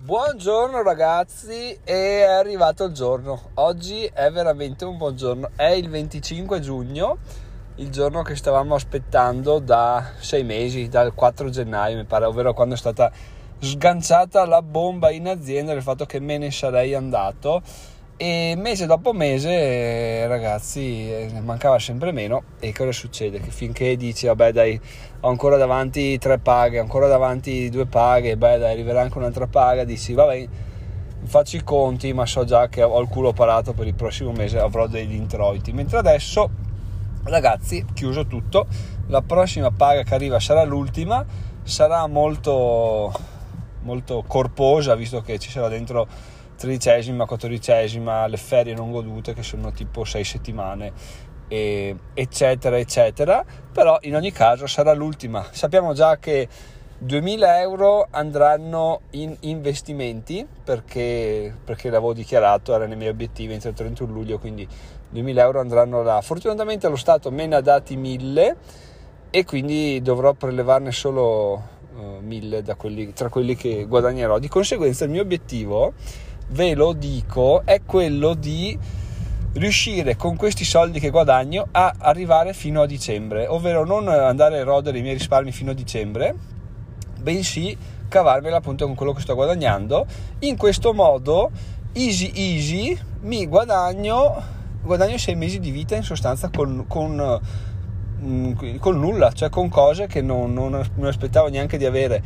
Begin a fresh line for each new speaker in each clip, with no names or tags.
Buongiorno ragazzi, è arrivato il giorno. Oggi è veramente un buon giorno. È il 25 giugno, il giorno che stavamo aspettando da sei mesi, dal 4 gennaio mi pare, ovvero quando è stata sganciata la bomba in azienda del fatto che me ne sarei andato e mese dopo mese, ragazzi, eh, mancava sempre meno. E cosa succede? Che finché dici, vabbè, dai, ho ancora davanti tre paghe, ancora davanti due paghe, beh, dai, arriverà anche un'altra paga, dici, vabbè, faccio i conti, ma so già che ho il culo parato per il prossimo mese, avrò degli introiti. Mentre adesso, ragazzi, chiuso tutto, la prossima paga che arriva sarà l'ultima, sarà molto, molto corposa, visto che ci sarà dentro tredicesima, quattordicesima, le ferie non godute che sono tipo sei settimane, e, eccetera, eccetera. Però in ogni caso sarà l'ultima. Sappiamo già che 2000 euro andranno in investimenti perché, perché l'avevo dichiarato, era nei miei obiettivi entro il 31 luglio, quindi 2000 euro andranno là. Fortunatamente lo Stato me ne ha dati 1000 e quindi dovrò prelevarne solo uh, 1000 quelli, tra quelli che guadagnerò. Di conseguenza il mio obiettivo ve lo dico, è quello di riuscire con questi soldi che guadagno a arrivare fino a dicembre, ovvero non andare a rodere i miei risparmi fino a dicembre, bensì cavarmela appunto con quello che sto guadagnando. In questo modo, easy easy, mi guadagno, guadagno sei mesi di vita in sostanza con, con, mm, con nulla, cioè con cose che non, non, non aspettavo neanche di avere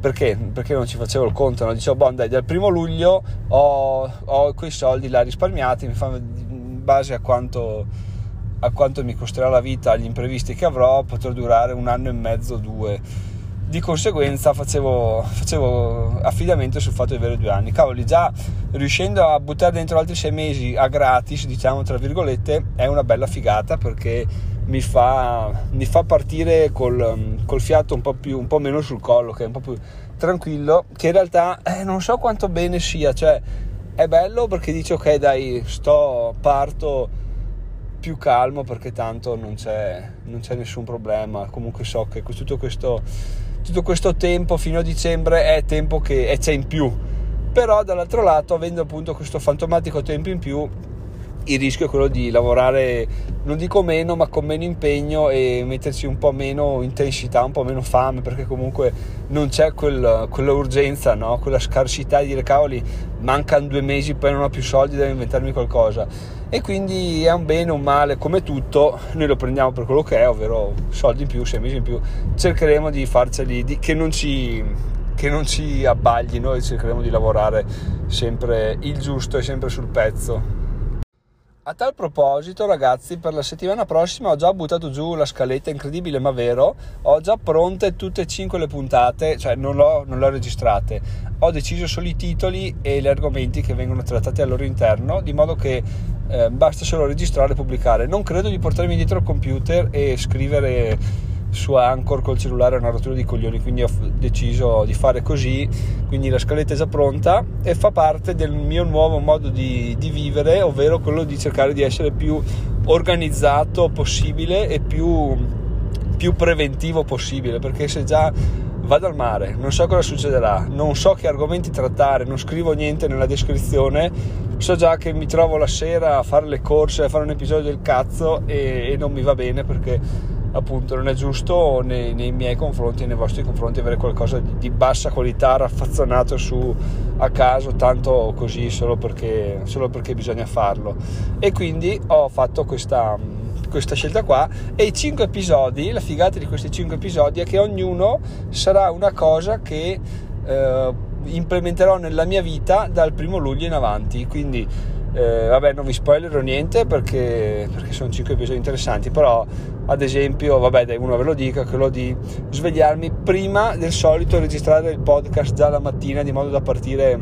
perché? Perché non ci facevo il conto, no? dicevo, boh, dai, dal primo luglio ho, ho quei soldi là risparmiati, mi fanno in base a quanto, a quanto mi costerà la vita, agli imprevisti che avrò, potrò durare un anno e mezzo, due. Di conseguenza facevo, facevo affidamento sul fatto di avere due anni. Cavoli, già riuscendo a buttare dentro altri sei mesi a gratis, diciamo tra virgolette, è una bella figata perché mi fa, mi fa partire col, col fiato un po, più, un po' meno sul collo, che è un po' più tranquillo, che in realtà eh, non so quanto bene sia, cioè è bello perché dici ok dai, sto, parto più calmo perché tanto non c'è, non c'è nessun problema, comunque so che tutto questo, tutto questo tempo fino a dicembre è tempo che c'è in più, però dall'altro lato avendo appunto questo fantomatico tempo in più il rischio è quello di lavorare, non dico meno, ma con meno impegno e metterci un po' meno intensità, un po' meno fame, perché comunque non c'è quel, quella urgenza, no? quella scarsità di dire cavoli, mancano due mesi, poi non ho più soldi, devo inventarmi qualcosa. E quindi è un bene un male, come tutto, noi lo prendiamo per quello che è, ovvero soldi in più, sei mesi in più, cercheremo di farceli, di, che non ci che non ci abbagli, noi cercheremo di lavorare sempre il giusto e sempre sul pezzo. A tal proposito, ragazzi, per la settimana prossima ho già buttato giù la scaletta, incredibile ma vero. Ho già pronte tutte e cinque le puntate, cioè non, le ho registrate. Ho deciso solo i titoli e gli argomenti che vengono trattati al loro interno, di modo che eh, basta solo registrare e pubblicare. Non credo di portarmi dietro il computer e scrivere su Anchor col cellulare è una rottura di coglioni, quindi ho deciso di fare così, quindi la scaletta è già pronta e fa parte del mio nuovo modo di, di vivere, ovvero quello di cercare di essere più organizzato possibile e più, più preventivo possibile, perché se già vado al mare, non so cosa succederà, non so che argomenti trattare, non scrivo niente nella descrizione, so già che mi trovo la sera a fare le corse, a fare un episodio del cazzo e, e non mi va bene perché appunto non è giusto nei, nei, miei confronti nei vostri confronti avere qualcosa di, di, bassa qualità raffazzonato su a caso tanto così solo perché, solo perché bisogna farlo. E quindi ho fatto questa, questa scelta qua. E i 5 episodi la figata di questi 5 episodi è che ognuno sarà una cosa che eh, implementerò nella mia vita dal primo luglio in avanti. Quindi eh, vabbè, non vi spoilerò niente perché, perché, sono 5 episodi interessanti, però ad esempio, vabbè, dai, uno ve lo dica, quello di svegliarmi prima del solito registrare il podcast già la mattina di modo da partire,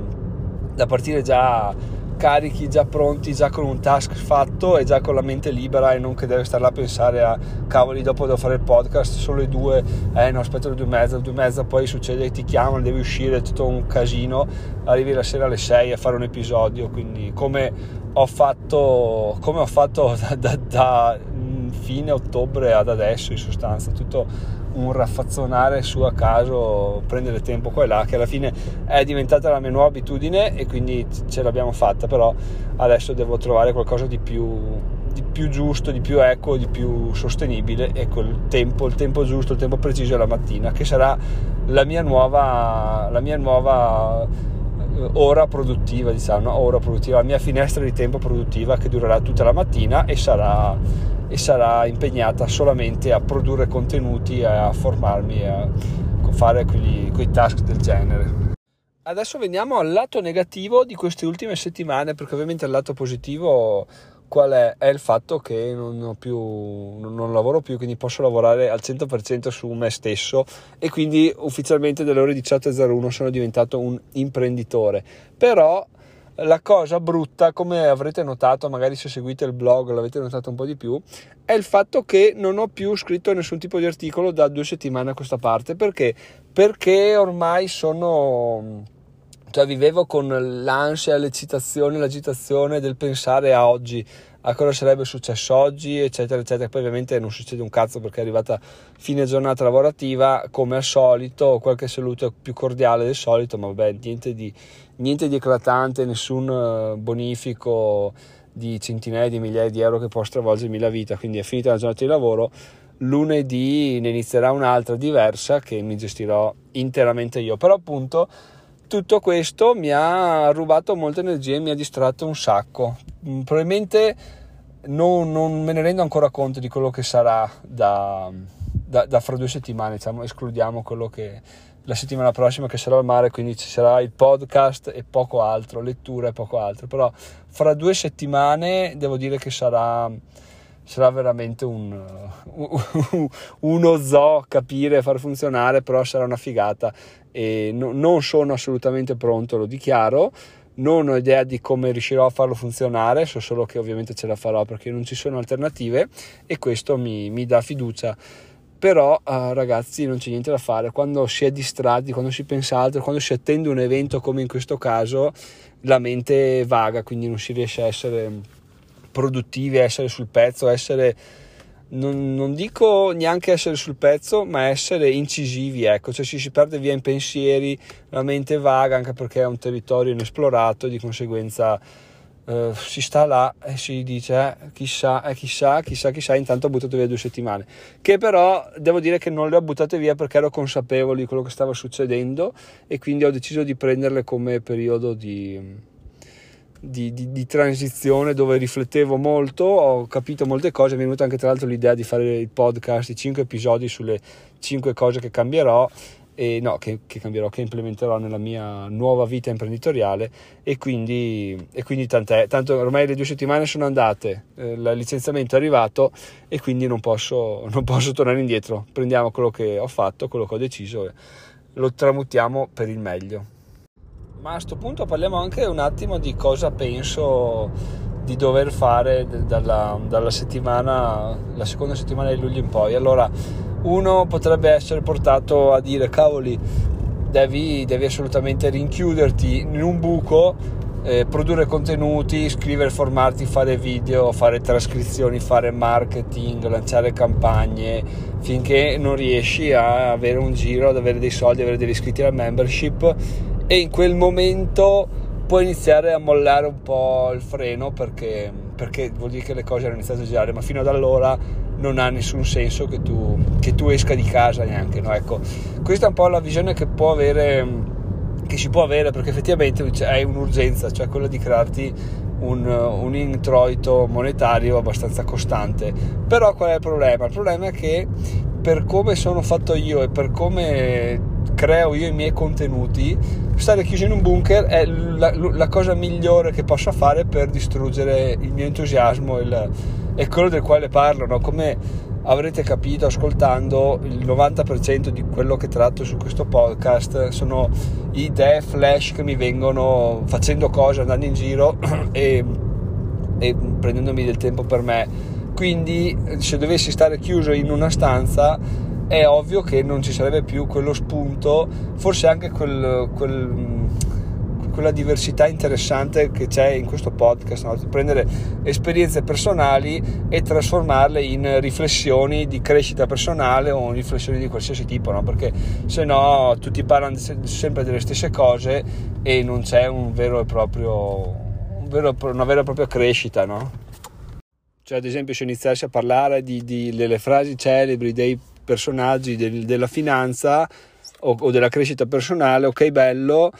da partire già carichi già pronti, già con un task fatto e già con la mente libera e non che deve stare là a pensare a cavoli dopo devo fare il podcast, solo le due, eh no aspetta le due e mezza, le due e mezza poi succede che ti chiamano, devi uscire, è tutto un casino, arrivi la sera alle 6 a fare un episodio, quindi come ho fatto, come ho fatto da, da, da fine ottobre ad adesso in sostanza, tutto un raffazzonare su a caso, prendere tempo qua e là, che alla fine è diventata la mia nuova abitudine e quindi ce l'abbiamo fatta, però adesso devo trovare qualcosa di più, di più giusto, di più equo, di più sostenibile e col tempo, il tempo giusto, il tempo preciso è la mattina, che sarà la mia nuova, la mia nuova eh, ora produttiva, diciamo, ora produttiva, la mia finestra di tempo produttiva che durerà tutta la mattina e sarà, e sarà impegnata solamente a produrre contenuti, a formarmi, a fare quegli, quei task del genere. Adesso veniamo al lato negativo di queste ultime settimane, perché ovviamente il lato positivo qual è? È il fatto che non, più, non, lavoro più, quindi posso lavorare al 100% su me stesso e quindi ufficialmente dalle ore 18.01 sono diventato un imprenditore. Però la cosa brutta, come avrete notato, magari se seguite il blog l'avete notato un po' di più, è il fatto che non ho più scritto nessun tipo di articolo da due settimane a questa parte. Perché? Perché ormai sono cioè vivevo con l'ansia, l'eccitazione, l'agitazione del pensare a oggi, a cosa sarebbe successo oggi, eccetera, eccetera. Poi ovviamente non succede un cazzo perché è arrivata fine giornata lavorativa, come al solito, qualche saluto più cordiale del solito, ma vabbè, niente di, niente di eclatante, nessun eh, bonifico di centinaia di migliaia di euro che può stravolgermi la vita, quindi è finita la giornata di lavoro. Lunedì ne inizierà un'altra diversa che mi gestirò interamente io, però appunto tutto questo mi ha rubato molta energia e mi ha distratto un sacco. Mm, probabilmente non, non me ne rendo ancora conto di quello che sarà da, da, da fra due settimane, diciamo, escludiamo quello che la settimana prossima che sarò al mare, quindi ci sarà il podcast e poco altro, lettura e poco altro, però fra due settimane devo dire che sarà sarà veramente un, uno zoo capire, far funzionare, però sarà una figata e no, non sono assolutamente pronto, lo dichiaro. Non ho idea di come riuscirò a farlo funzionare, so solo che ovviamente ce la farò perché non ci sono alternative e questo mi, mi dà fiducia. Però uh, ragazzi non c'è niente da fare, quando si è distratti, quando si pensa altro, quando si attende un evento come in questo caso, la mente vaga, quindi non si riesce a essere produttivi, essere sul pezzo, essere non, non, dico neanche essere sul pezzo, ma essere incisivi, ecco, cioè ci si perde via in pensieri, la mente vaga, anche perché è un territorio inesplorato, di conseguenza eh, si sta là e si dice eh, chissà, eh, chissà, chissà, chissà, intanto ho buttato via due settimane, che però devo dire che non le ho buttate via perché ero consapevole di quello che stava succedendo e quindi ho deciso di prenderle come periodo di di, di, di, transizione dove riflettevo molto, ho capito molte cose, mi è venuta anche tra l'altro l'idea di fare il podcast, i 5 episodi sulle 5 cose che cambierò e no, che, che, cambierò, che implementerò nella mia nuova vita imprenditoriale e quindi, e quindi tant'è, tanto ormai le due settimane sono andate, eh, il licenziamento è arrivato e quindi non posso, non posso tornare indietro, prendiamo quello che ho fatto, quello che ho deciso e lo tramutiamo per il meglio. Ma a questo punto parliamo anche un attimo di cosa penso di dover fare dalla, dalla settimana, la seconda settimana di luglio in poi. Allora, uno potrebbe essere portato a dire, cavoli, devi, devi assolutamente rinchiuderti in un buco, eh, produrre contenuti, scrivere, formarti, fare video, fare trascrizioni, fare marketing, lanciare campagne, finché non riesci a avere un giro, ad avere dei soldi, avere degli iscritti alla membership e in quel momento puoi iniziare a mollare un po' il freno perché, perché vuol dire che le cose hanno iniziato a girare, ma fino ad allora non ha nessun senso che tu, che tu esca di casa neanche. No? Ecco, questa è un po' la visione che può avere che si può avere perché effettivamente hai un'urgenza, cioè quella di crearti un, un, introito monetario abbastanza costante. Però qual è il problema? Il problema è che per come sono fatto io e per come creo io i miei contenuti, stare chiuso in un bunker è la, la cosa migliore che possa fare per distruggere il mio entusiasmo il, e quello del quale parlo. No? Come avrete capito ascoltando, il 90% di quello che tratto su questo podcast sono idee flash che mi vengono facendo cose, andando in giro e, e prendendomi del tempo per me. Quindi se dovessi stare chiuso in una stanza è ovvio che non ci sarebbe più quello spunto, forse anche quel, quel, quella diversità interessante che c'è in questo podcast, no? prendere esperienze personali e trasformarle in riflessioni di crescita personale o riflessioni di qualsiasi tipo, no? perché se no tutti parlano sempre delle stesse cose e non c'è un vero proprio, un vero, una vera e propria crescita. No? Cioè, ad esempio, se iniziassi a parlare di, di, delle frasi celebri dei personaggi del, della finanza o, o, della crescita personale, ok, bello,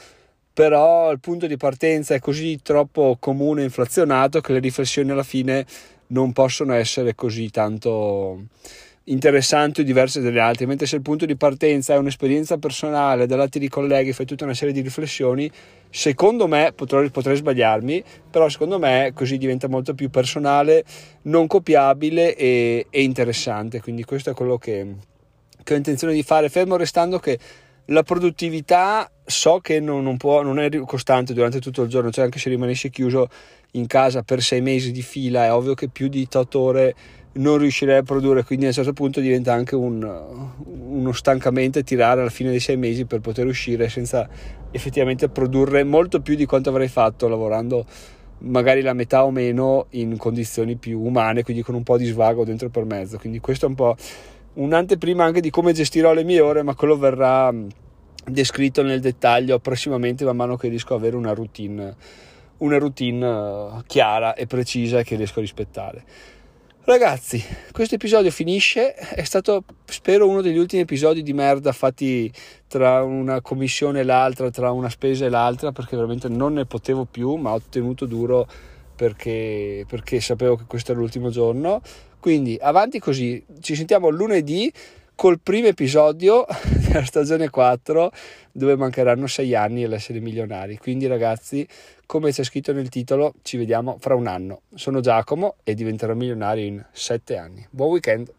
però il punto di partenza è così troppo comune e inflazionato che le riflessioni alla fine non possono essere così tanto interessanti o diverse dalle altre, mentre se il punto di partenza è un'esperienza personale, dall'altro di colleghi, fai tutta una serie di riflessioni, secondo me, potrei, potrei, sbagliarmi, però secondo me così diventa molto più personale, non copiabile e, e interessante, quindi questo è quello che, che, ho intenzione di fare, fermo restando che la produttività so che non, non, può, non è costante durante tutto il giorno, cioè anche se rimanessi chiuso in casa per sei mesi di fila, è ovvio che più di 8 ore non riuscirei a produrre, quindi a un certo punto diventa anche un, uno stancamento tirare alla fine dei sei mesi per poter uscire senza effettivamente produrre molto più di quanto avrei fatto lavorando magari la metà o meno in condizioni più umane, quindi con un po' di svago dentro per mezzo. Quindi questo è un po' un'anteprima anche di come gestirò le mie ore, ma quello verrà descritto nel dettaglio prossimamente man mano che riesco ad avere una routine, una routine eh, chiara e precisa che riesco a rispettare. Ragazzi, questo episodio finisce, è stato spero uno degli ultimi episodi di merda fatti tra una commissione e l'altra, tra una spesa e l'altra, perché veramente non ne potevo più, ma ho tenuto duro perché, perché sapevo che questo era l'ultimo giorno. Quindi avanti così, ci sentiamo lunedì col primo episodio della stagione 4 dove mancheranno 6 anni all'essere milionari. Quindi ragazzi, come c'è scritto nel titolo, ci vediamo fra un anno. Sono Giacomo e diventerò milionario in 7 anni. Buon weekend!